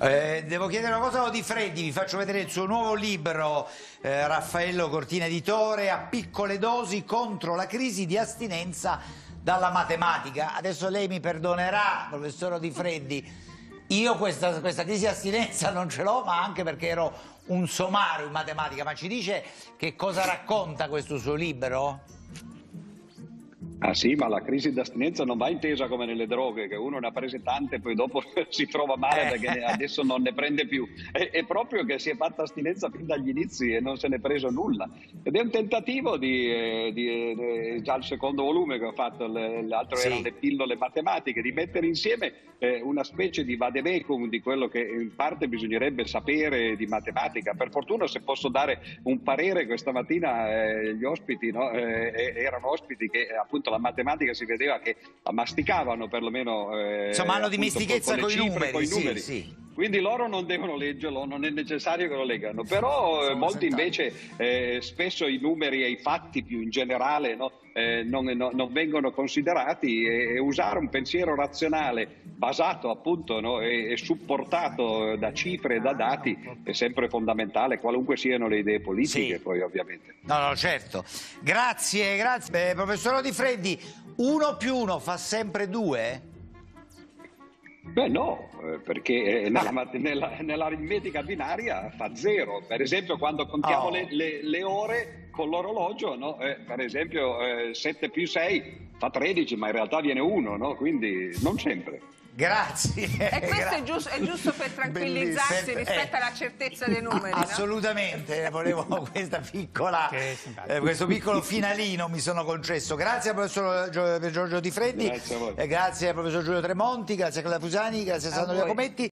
Eh, devo chiedere una cosa di Freddi, vi faccio vedere il suo nuovo libro, eh, Raffaello Cortina Editore, a piccole dosi contro la crisi di astinenza dalla matematica. Adesso lei mi perdonerà, professore Di Freddi, io questa, questa crisi di astinenza non ce l'ho, ma anche perché ero un somaro in matematica. Ma ci dice che cosa racconta questo suo libro? Ah sì, ma la crisi d'astinenza non va intesa come nelle droghe, che uno ne ha prese tante e poi dopo si trova male perché adesso non ne prende più. È, è, proprio che si è fatta astinenza fin dagli inizi e non se n'è preso nulla. Ed è un tentativo di, eh, di eh, già il secondo volume che ho fatto, l'altro sì. erano le pillole matematiche, di mettere insieme eh, una specie di vademecum di quello che in parte bisognerebbe sapere di matematica. Per fortuna se posso dare un parere questa mattina eh, gli ospiti no? Eh, erano ospiti che appunto la matematica si vedeva che la masticavano perlomeno. Eh, Insomma, hanno dimestichezza con, con, i numeri. Sì, sì. Quindi loro non devono leggerlo, non è necessario che lo leggano, però eh, molti invece eh, spesso i numeri e i fatti più in generale no, eh, non, no, non, vengono considerati e, e, usare un pensiero razionale basato appunto no, e, e, supportato da cifre e da dati è sempre fondamentale, qualunque siano le idee politiche sì. poi ovviamente. No, no, certo. Grazie, grazie. Eh, professor Di Freddi, uno più uno fa sempre due? Beh no, eh, perché eh, nella, nella, nell'aritmetica binaria fa zero. Per esempio quando contiamo oh. le, le, le, ore con l'orologio, no? eh, per esempio eh, 7 più 6 fa 13, ma in realtà viene 1, no? quindi non sempre. Grazie. E questo Gra è, giusto, è, giusto, per tranquillizzarsi Bellissimo. rispetto eh, alla certezza dei numeri. Assolutamente, no? volevo questa piccola, eh, questo piccolo finalino mi sono concesso. Grazie al professor Giorgio Di Freddi, grazie, eh, grazie al professor Giulio Tremonti, grazie a Claudia Fusani, grazie a Sandro Iacometti.